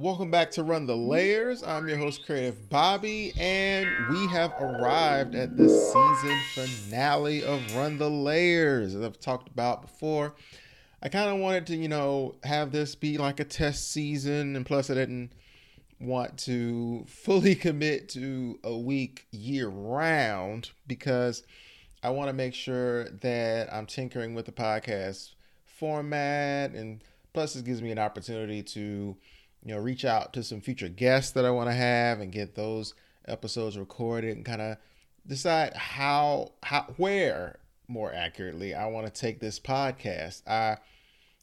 Welcome back to Run the Layers. I'm your host, Creative Bobby, and we have arrived at the season finale of Run the Layers. As I've talked about before, I kind of wanted to, you know, have this be like a test season, and plus, I didn't want to fully commit to a week year round because I want to make sure that I'm tinkering with the podcast format, and plus, it gives me an opportunity to you know, reach out to some future guests that I want to have and get those episodes recorded and kind of decide how how where more accurately I want to take this podcast. I,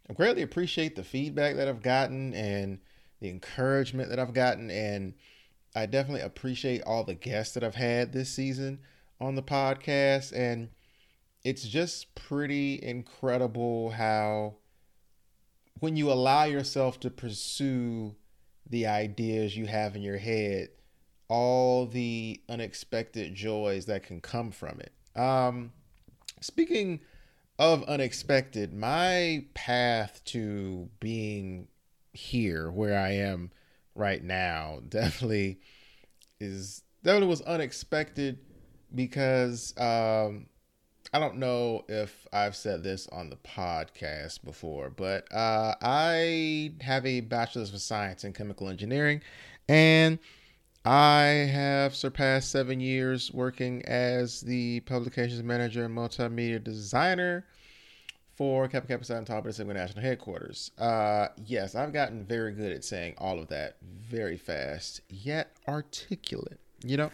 I greatly appreciate the feedback that I've gotten and the encouragement that I've gotten and I definitely appreciate all the guests that I've had this season on the podcast and it's just pretty incredible how when you allow yourself to pursue the ideas you have in your head, all the unexpected joys that can come from it. Um, speaking of unexpected, my path to being here where I am right now definitely is definitely was unexpected because um, I don't know if I've said this on the podcast before, but uh, I have a bachelor's of science in chemical engineering, and I have surpassed seven years working as the publications manager and multimedia designer for Kappa Kappa Psi Tau Beta Sigma National Headquarters. Uh, yes, I've gotten very good at saying all of that very fast, yet articulate. You know,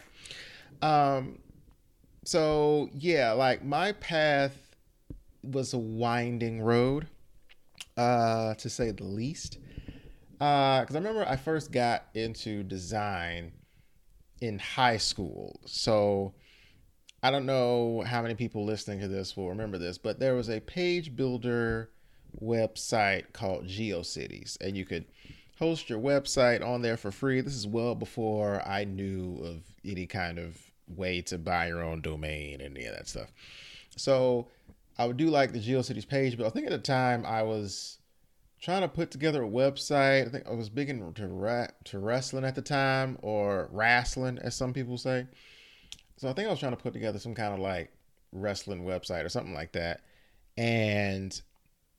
um, so yeah, like my path was a winding road, uh, to say the least. Uh, because I remember I first got into design in high school. So I don't know how many people listening to this will remember this, but there was a page builder website called GeoCities, and you could host your website on there for free. This is well before I knew of any kind of way to buy your own domain and any of that stuff. So I would do like the GeoCities page, but I think at the time I was trying to put together a website. I think I was big into to wrestling at the time, or wrestling as some people say. So I think I was trying to put together some kind of like wrestling website or something like that. And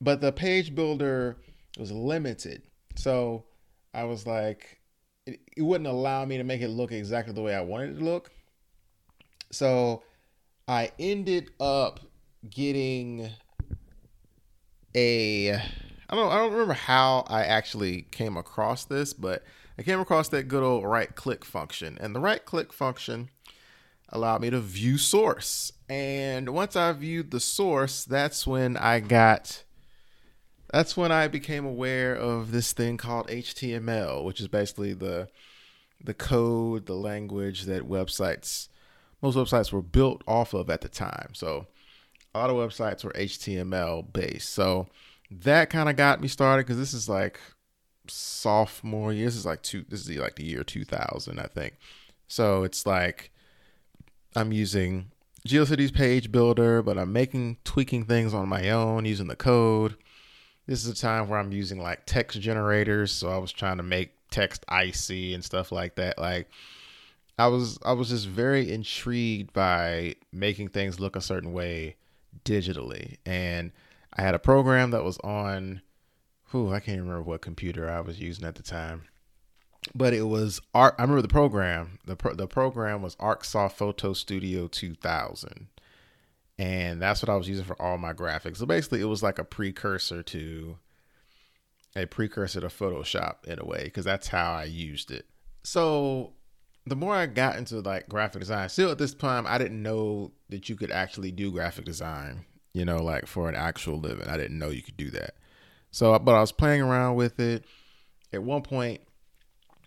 but the page builder was limited. So I was like it, it wouldn't allow me to make it look exactly the way I wanted it to look. So I ended up getting a I don't I don't remember how I actually came across this, but I came across that good old right click function. And the right click function allowed me to view source. And once I viewed the source, that's when I got that's when I became aware of this thing called HTML, which is basically the the code, the language that websites most websites were built off of at the time. So a lot of websites were HTML based. So that kind of got me started because this is like sophomore year. This is like two. This is like the year 2000, I think. So it's like I'm using GeoCities page builder, but I'm making tweaking things on my own using the code. This is a time where I'm using like text generators. So I was trying to make text icy and stuff like that. Like I was I was just very intrigued by making things look a certain way digitally. And I had a program that was on who I can't remember what computer I was using at the time. But it was art I remember the program. The pro, the program was ArcSoft Photo Studio 2000. And that's what I was using for all my graphics. So basically it was like a precursor to a precursor to Photoshop in a way because that's how I used it. So the more I got into like graphic design, still at this time, I didn't know that you could actually do graphic design, you know, like for an actual living. I didn't know you could do that. So, but I was playing around with it. At one point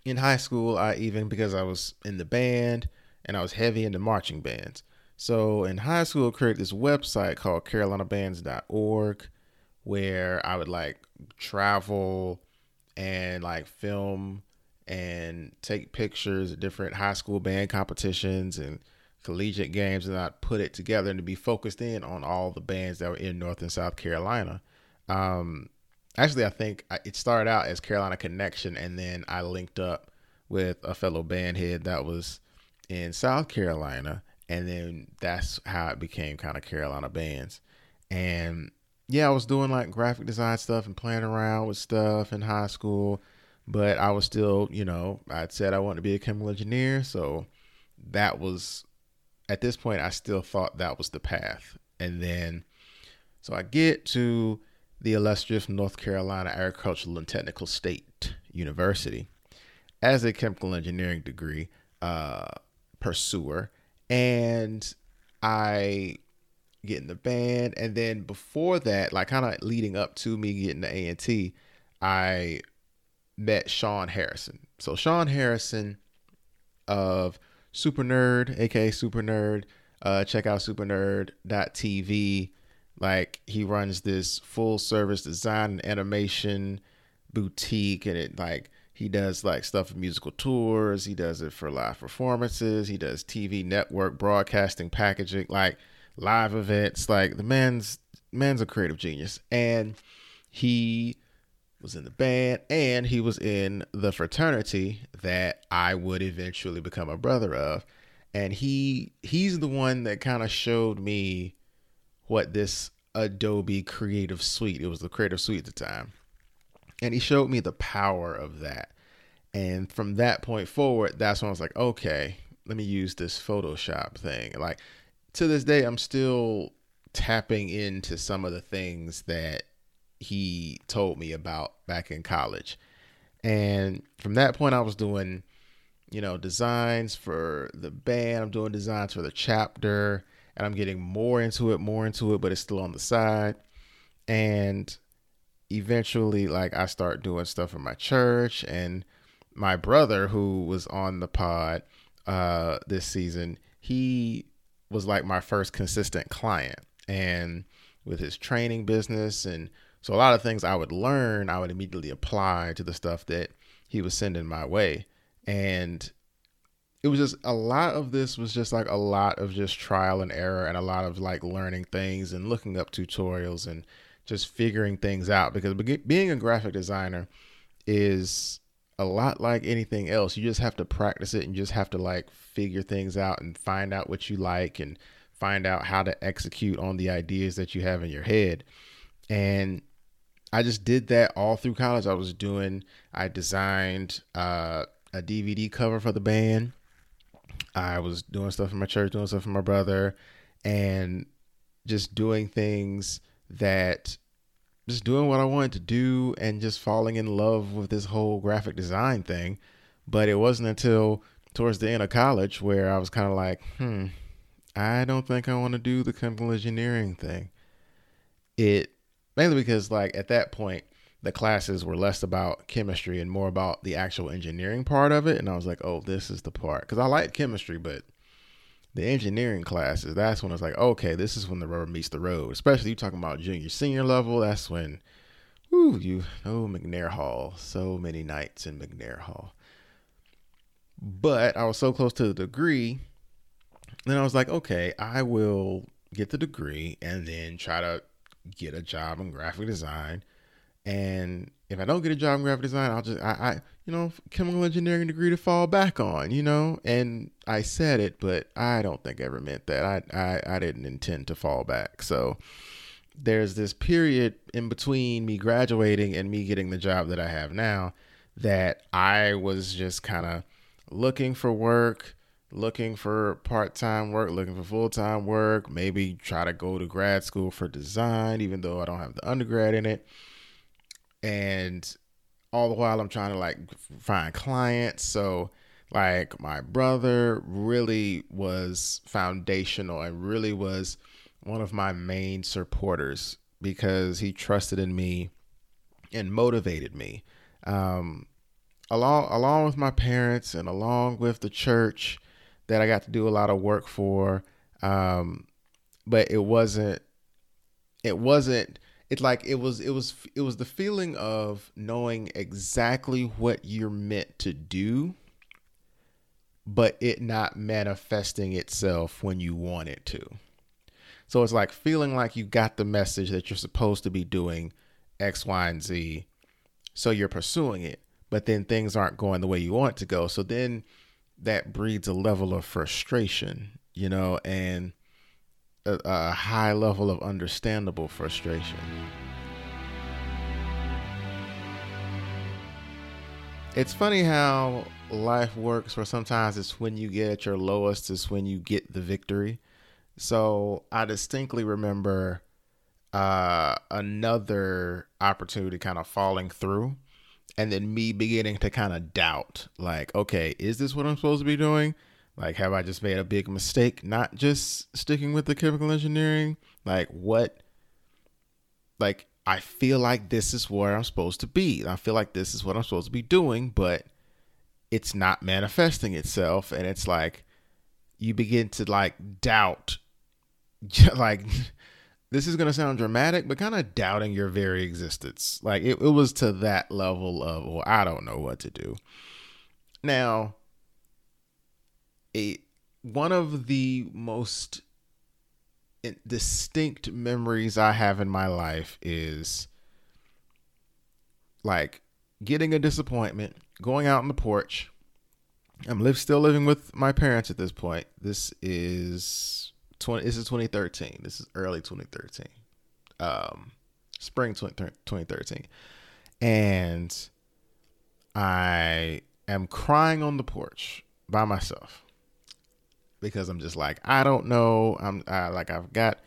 in high school, I even, because I was in the band and I was heavy into marching bands. So in high school, I created this website called carolinabands.org where I would like travel and like film and take pictures of different high school band competitions and collegiate games and I'd put it together and to be focused in on all the bands that were in North and South Carolina. Um, actually, I think it started out as Carolina Connection, and then I linked up with a fellow band head that was in South Carolina, and then that's how it became kind of Carolina bands. And yeah, I was doing like graphic design stuff and playing around with stuff in high school, but I was still, you know, I'd said I wanted to be a chemical engineer, so that was at this point I still thought that was the path. And then so I get to the illustrious North Carolina Agricultural and Technical State University as a chemical engineering degree uh, pursuer. And I get in the band. And then before that, like kind of leading up to me getting the A&T, I met Sean Harrison. So Sean Harrison of Super Nerd, aka Super Nerd. Uh, check out supernerd.tv. Like he runs this full service design and animation boutique, and it like he does like stuff for musical tours. He does it for live performances. He does TV network broadcasting packaging, like live events. Like the man's man's a creative genius, and he was in the band and he was in the fraternity that I would eventually become a brother of. And he he's the one that kind of showed me what this Adobe Creative Suite. It was the Creative Suite at the time. And he showed me the power of that. And from that point forward, that's when I was like, okay, let me use this Photoshop thing. Like to this day, I'm still tapping into some of the things that he told me about back in college. And from that point, I was doing, you know, designs for the band. I'm doing designs for the chapter, and I'm getting more into it, more into it, but it's still on the side. And eventually, like, I start doing stuff for my church. And my brother, who was on the pod uh, this season, he was like my first consistent client. And with his training business and so a lot of things I would learn, I would immediately apply to the stuff that he was sending my way. And it was just a lot of this was just like a lot of just trial and error and a lot of like learning things and looking up tutorials and just figuring things out because being a graphic designer is a lot like anything else. You just have to practice it and just have to like figure things out and find out what you like and find out how to execute on the ideas that you have in your head. And I just did that all through college. I was doing, I designed uh, a DVD cover for the band. I was doing stuff for my church, doing stuff for my brother, and just doing things that, just doing what I wanted to do and just falling in love with this whole graphic design thing. But it wasn't until towards the end of college where I was kind of like, hmm, I don't think I want to do the chemical engineering thing. It mainly because like at that point the classes were less about chemistry and more about the actual engineering part of it and i was like oh this is the part. Because i like chemistry but the engineering classes that's when it's like okay this is when the rubber meets the road. Especially you talking about junior senior level that's when Ooh, you oh mcnair hall so many nights in mcnair hall. But i was so close to the degree then i was like okay i will get the degree and then try to get a job in graphic design. And if I don't get a job in graphic design, I'll just I, I you know chemical engineering degree to fall back on, you know. And I said it, but I don't think I ever meant that. I I, I didn't intend to fall back. So there's this period in between me graduating and me getting the job that I have now that I was just kind of looking for work looking for part time work, looking for full time work, maybe try to go to grad school for design, even though I don't have the undergrad in it. And all the while, I'm trying to like find clients. So, like, my brother really was foundational and really was one of my main supporters because he trusted in me and motivated me. Um, along along with my parents and along with the church that I got to do a lot of work for. Um, but it wasn't, it wasn't, it's like it was, it was, it was the feeling of knowing exactly what you're meant to do, but it not manifesting itself when you want it to. So it's like feeling like you got the message that you're supposed to be doing X, Y, and Z. So you're pursuing it, but then things aren't going the way you want to go. So then that breeds a level of frustration, you know, and a, a high level of understandable frustration. It's funny how life works, where sometimes it's when you get at your lowest, is when you get the victory. So I distinctly remember uh, another opportunity kind of falling through, and then me beginning to kind of doubt, like, okay, is this what I'm supposed to be doing? Like, have I just made a big mistake not just sticking with the chemical engineering? Like, what? Like, I feel like this is where I'm supposed to be. I feel like this is what I'm supposed to be doing, but it's not manifesting itself. And it's like, you begin to like doubt, like, this is going to sound dramatic, but kind of doubting your very existence. Like, it, it was to that level of, well, I don't know what to do. Now, a one of the most eh, distinct memories I have in my life is like getting a disappointment, going out on the porch. I'm live still living with my parents at this point. This is 20 this is 2013. This is early 2013. Um spring 20, 2013. And I am crying on the porch by myself because I'm just like I don't know. I'm I, like I've got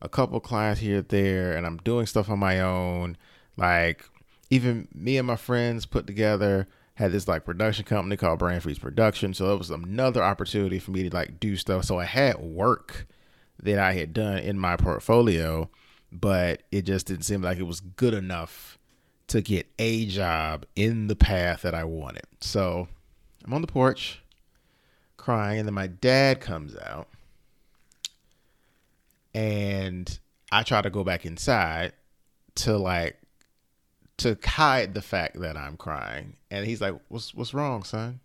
a couple clients here there, and I'm doing stuff on my own. Like even me and my friends put together had this like production company called Brain Freeze Production. So it was another opportunity for me to like do stuff. So I had work that I had done in my portfolio, but it just didn't seem like it was good enough to get a job in the path that I wanted. So I'm on the porch crying, and then my dad comes out, and I try to go back inside to like to hide the fact that I'm crying, and he's like, "What's what's wrong, son?"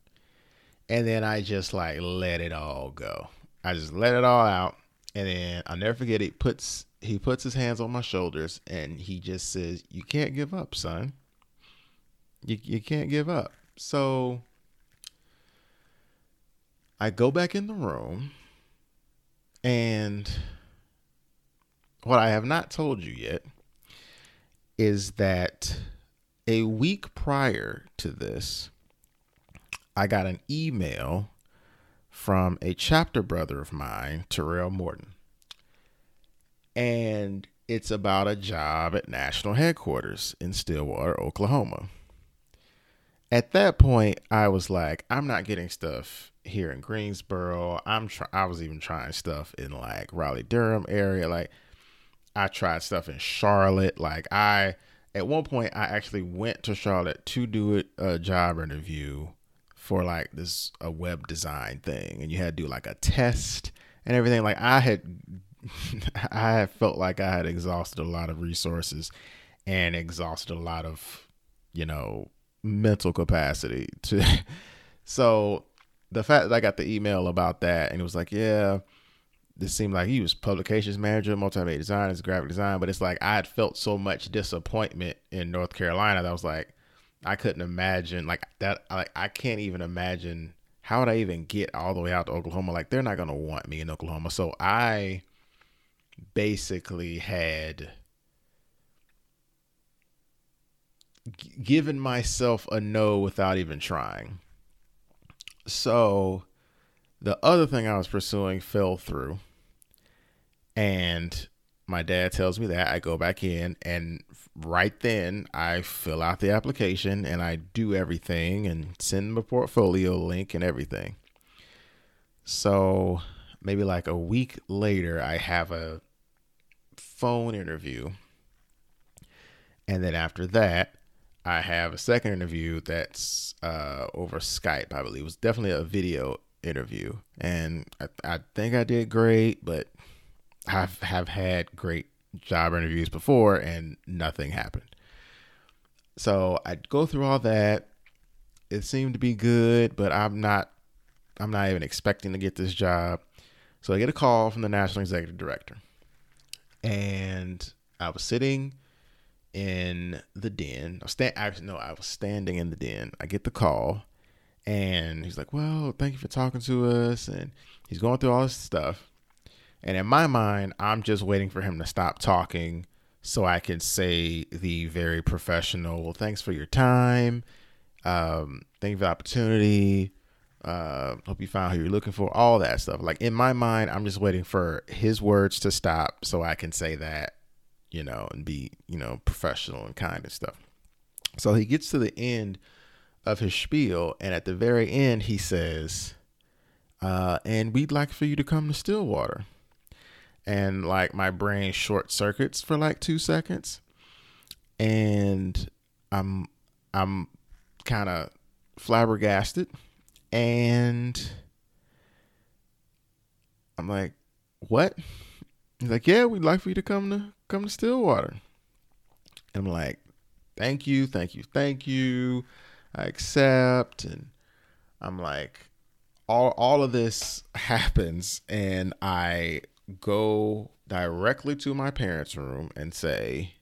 And then I just like let it all go. I just let it all out, and then I'll never forget. He puts he puts his hands on my shoulders, and he just says, "You can't give up, son. You you can't give up." So I go back in the room, and what I have not told you yet is that a week prior to this, I got an email from a chapter brother of mine, Terrell Morton. And it's about a job at national headquarters in Stillwater, Oklahoma. At that point, I was like, I'm not getting stuff here in Greensboro. I'm try- I was even trying stuff in like Raleigh Durham area. Like I tried stuff in Charlotte. Like I at one point I actually went to Charlotte to do a job interview for like this a web design thing and you had to do like a test and everything. Like I had I had felt like I had exhausted a lot of resources and exhausted a lot of, you know, mental capacity to so the fact that I got the email about that and it was like, yeah, this seemed like he was publications manager, multimedia design, graphic design, but it's like I had felt so much disappointment in North Carolina that I was like, I couldn't imagine like that. Like I can't even imagine how would I even get all the way out to Oklahoma. Like they're not gonna want me in Oklahoma. So I basically had given myself a no without even trying. So the other thing I was pursuing fell through. And my dad tells me that I go back in and right then I fill out the application and I do everything and send my portfolio link and everything. So maybe like a week later I have a phone interview. And then after that, I have a second interview that's uh, over Skype, I believe. It was definitely a video interview. And I, I think I did great, but I have had great job interviews before and nothing happened. So I go through all that. It seemed to be good, but I'm not I'm not even expecting to get this job. So I get a call from the national executive director. And I was sitting in the den. I stand no, I was standing in the den. I get the call and he's like, Well, thank you for talking to us and he's going through all this stuff. And in my mind, I'm just waiting for him to stop talking so I can say the very professional, well, thanks for your time. Um, thank you for the opportunity. Uh, hope you found who you're looking for. All that stuff. Like in my mind, I'm just waiting for his words to stop so I can say that, you know, and be, you know, professional and kind and stuff. So he gets to the end of his spiel, and at the very end, he says, uh, and we'd like for you to come to Stillwater and like my brain short circuits for like two seconds. And i'm i'm kind of flabbergasted. And i'm like what? He's like yeah we'd like for you to come to come to stillwater. And i'm like thank you thank you thank you. I accept. And i'm like all all of this happens and i go directly to my parents' room and say,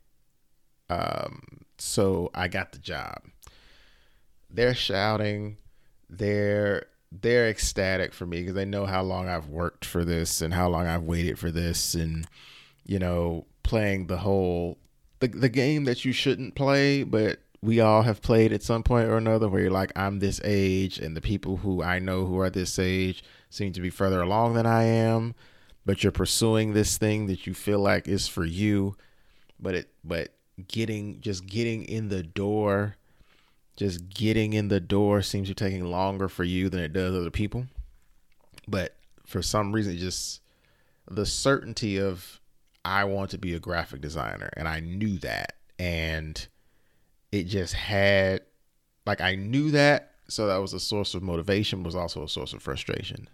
um, so I got the job. They're shouting, they're they're ecstatic for me because they know how long I've worked for this and how long I've waited for this and you know, playing the whole the the game that you shouldn't play, but we all have played at some point or another where you're like, I'm this age and the people who I know who are this age seem to be further along than I am but you're pursuing this thing that you feel like is for you. But it but getting just getting in the door just getting in the door seems to be taking longer for you than it does other people. But for some reason just the certainty of I want to be a graphic designer and I knew that. And it just had like I knew that. So that was a source of motivation was also a source of frustration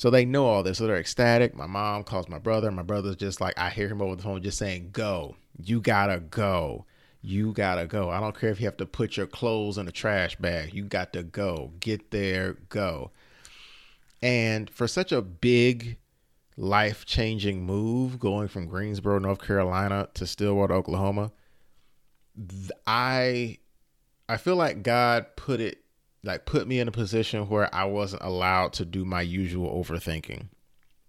so they know all this. So they're ecstatic. My mom calls my brother. My brother's just like, I hear him over the phone just saying, Go. You gotta go. You gotta go. I don't care if you have to put your clothes in a trash bag. You got to go. Get there, go. And for such a big, life changing move, going from Greensboro, North Carolina to Stillwater, Oklahoma, I I feel like God put it like put me in a position where I wasn't allowed to do my usual overthinking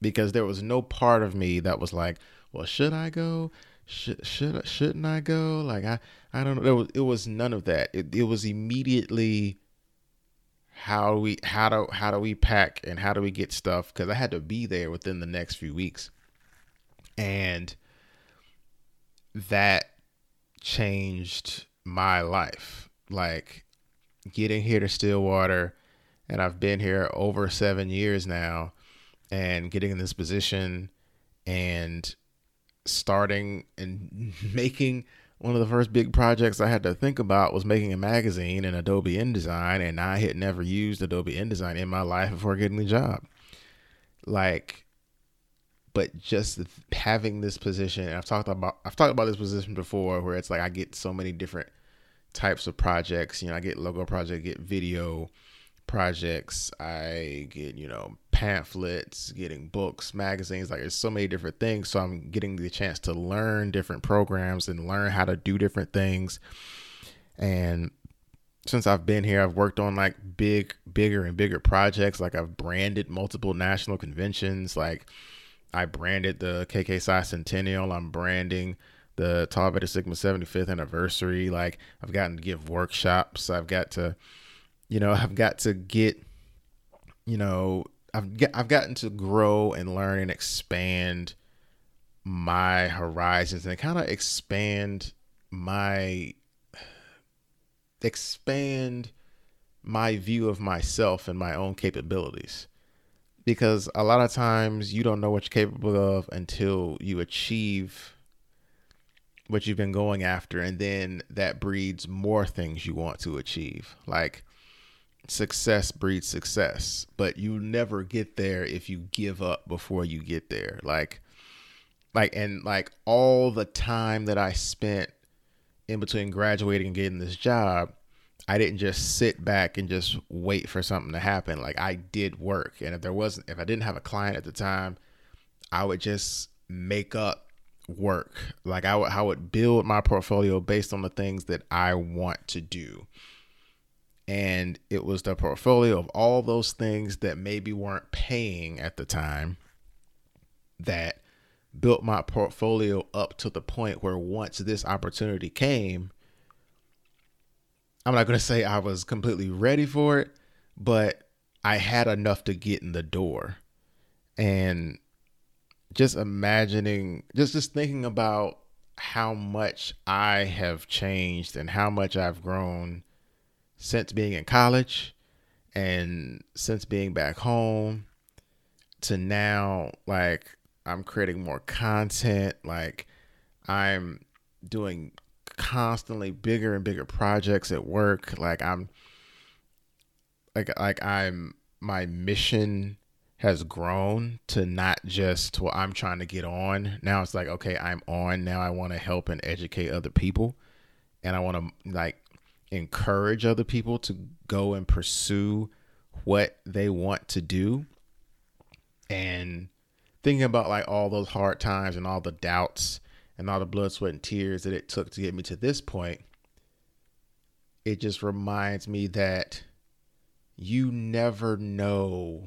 because there was no part of me that was like, well, should I go? Should should shouldn't I go? Like I I don't know. There was it was none of that. It it was immediately how do we how do how do we pack and how do we get stuff because I had to be there within the next few weeks, and that changed my life. Like getting here to Stillwater, and I've been here over seven years now, and getting in this position and starting and making one of the first big projects I had to think about was making a magazine in Adobe InDesign, and I had never used Adobe InDesign in my life before getting the job. Like, but just having this position, I've talked about I've talked about this position before, where it's like I get so many different types of projects. You know, I get logo project, get video projects, I get, you know, pamphlets, getting books, magazines, like there's so many different things. So I'm getting the chance to learn different programs and learn how to do different things. And since I've been here, I've worked on like big, bigger and bigger projects. Like I've branded multiple national conventions. Like I branded the KK Centennial. I'm branding the Tau Beta Sigma 75th anniversary. Like I've gotten to give workshops. I've got to, you know, I've got to get, you know, I've I've gotten to grow and learn and expand my horizons and kind of expand my expand my view of myself and my own capabilities because a lot of times you don't know what you're capable of until you achieve what you've been going after and then that breeds more things you want to achieve. Like success breeds success but you never get there if you give up before you get there. Like like and like all the time that i spent in between graduating and getting this job i didn't just sit back and just wait for something to happen. Like i did work and if there wasn't if i didn't have a client at the time i would just make up work. Like I would, I would build my portfolio based on the things that I want to do. And it was the portfolio of all those things that maybe weren't paying at the time that built my portfolio up to the point where once this opportunity came, I'm not going to say I was completely ready for it, but I had enough to get in the door. And just imagining, just just thinking about how much I have changed and how much I've grown since being in college and since being back home to now like I'm creating more content like I'm doing constantly bigger and bigger projects at work like I'm like like I'm my mission has grown to not just well I'm trying to get on. Now it's like okay, I'm on. Now I want to help and educate other people and I want to like encourage other people to go and pursue what they want to do. And thinking about like all those hard times and all the doubts and all the blood, sweat, and tears that it took to get me to this point, it just reminds me that you never know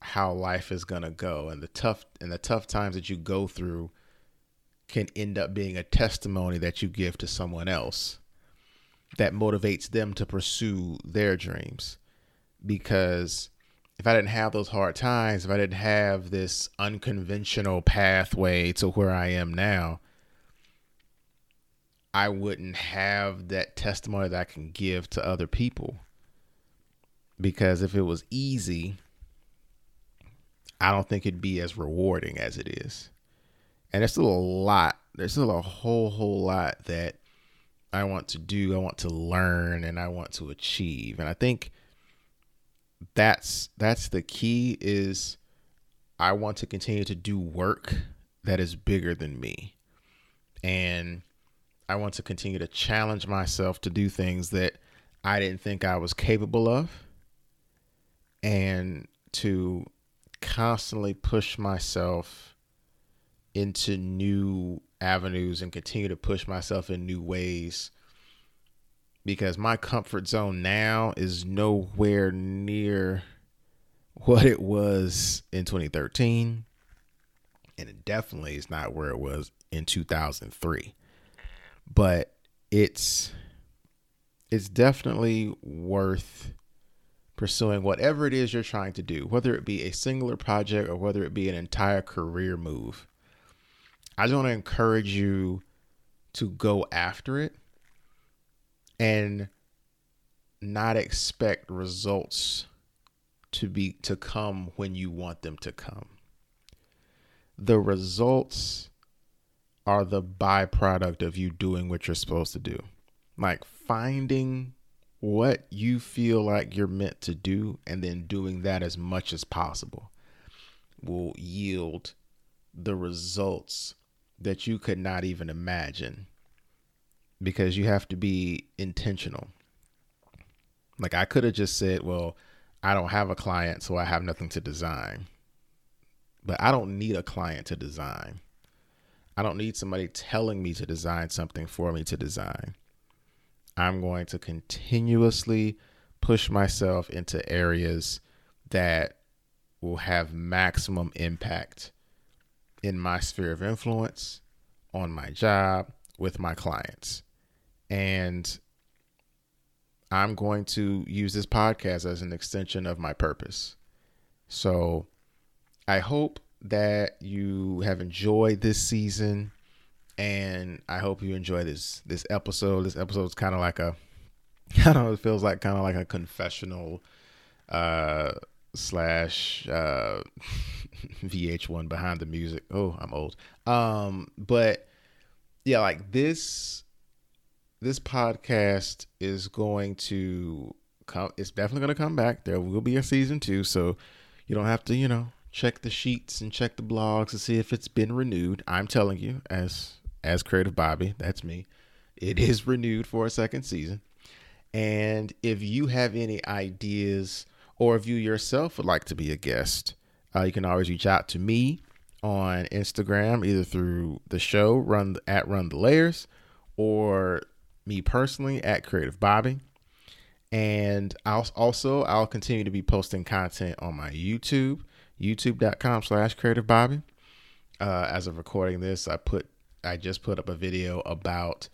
how life is going to go and the tough and the tough times that you go through can end up being a testimony that you give to someone else that motivates them to pursue their dreams because if I didn't have those hard times, if I didn't have this unconventional pathway to where I am now, I wouldn't have that testimony that I can give to other people. Because if it was easy, I don't think it'd be as rewarding as it is. And there's still a lot, there's still a whole, whole lot that I want to do, I want to learn, and I want to achieve. And I think that's that's the key is I want to continue to do work that is bigger than me. And I want to continue to challenge myself to do things that I didn't think I was capable of and to constantly push myself into new avenues and continue to push myself in new ways because my comfort zone now is nowhere near what it was in 2013 and it definitely is not where it was in 2003 but it's it's definitely worth pursuing whatever it is you're trying to do, whether it be a singular project or whether it be an entire career move. I just want to encourage you to go after it and not expect results to be to come when you want them to come. The results are the byproduct of you doing what you're supposed to do. Like finding what you feel like you're meant to do and then doing that as much as possible will yield the results that you could not even imagine because you have to be intentional. Like I could have just said, well, I don't have a client, so I have nothing to design. But I don't need a client to design. I don't need somebody telling me to design something for me to design. I'm going to continuously push myself into areas that will have maximum impact in my sphere of influence, on my job, with my clients. And I'm going to use this podcast as an extension of my purpose. So I hope that you have enjoyed this season and I hope you enjoy this this episode. This episode is kind of like a I don't know, it feels like kind of like a confessional uh slash uh VH1 behind the music. Oh, I'm old. Um but yeah, like this this podcast is going to come it's definitely going to come back. There will be a season 2, so you don't have to, you know, check the sheets and check the blogs to see if it's been renewed. I'm telling you, as as Creative Bobby, that's me. It is renewed for a second season. And if you have any ideas or if you yourself would like to be a guest, uh, you can always reach out to me on Instagram, either through the show run at Run the Layers, or me personally at Creative Bobby. And I'll also I'll continue to be posting content on my YouTube, youtube.com slash creative Bobby. Uh, as of recording this, I put I just put up a video about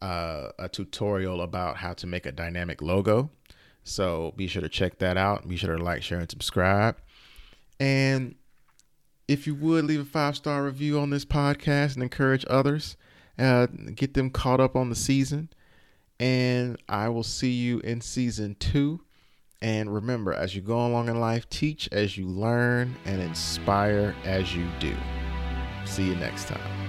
uh, a tutorial about how to make a dynamic logo. So be sure to check that out. Be sure to like, share, and subscribe. And if you would leave a five star review on this podcast and encourage others, uh, get them caught up on the season. And I will see you in season two. And remember, as you go along in life, teach as you learn and inspire as you do. See you next time.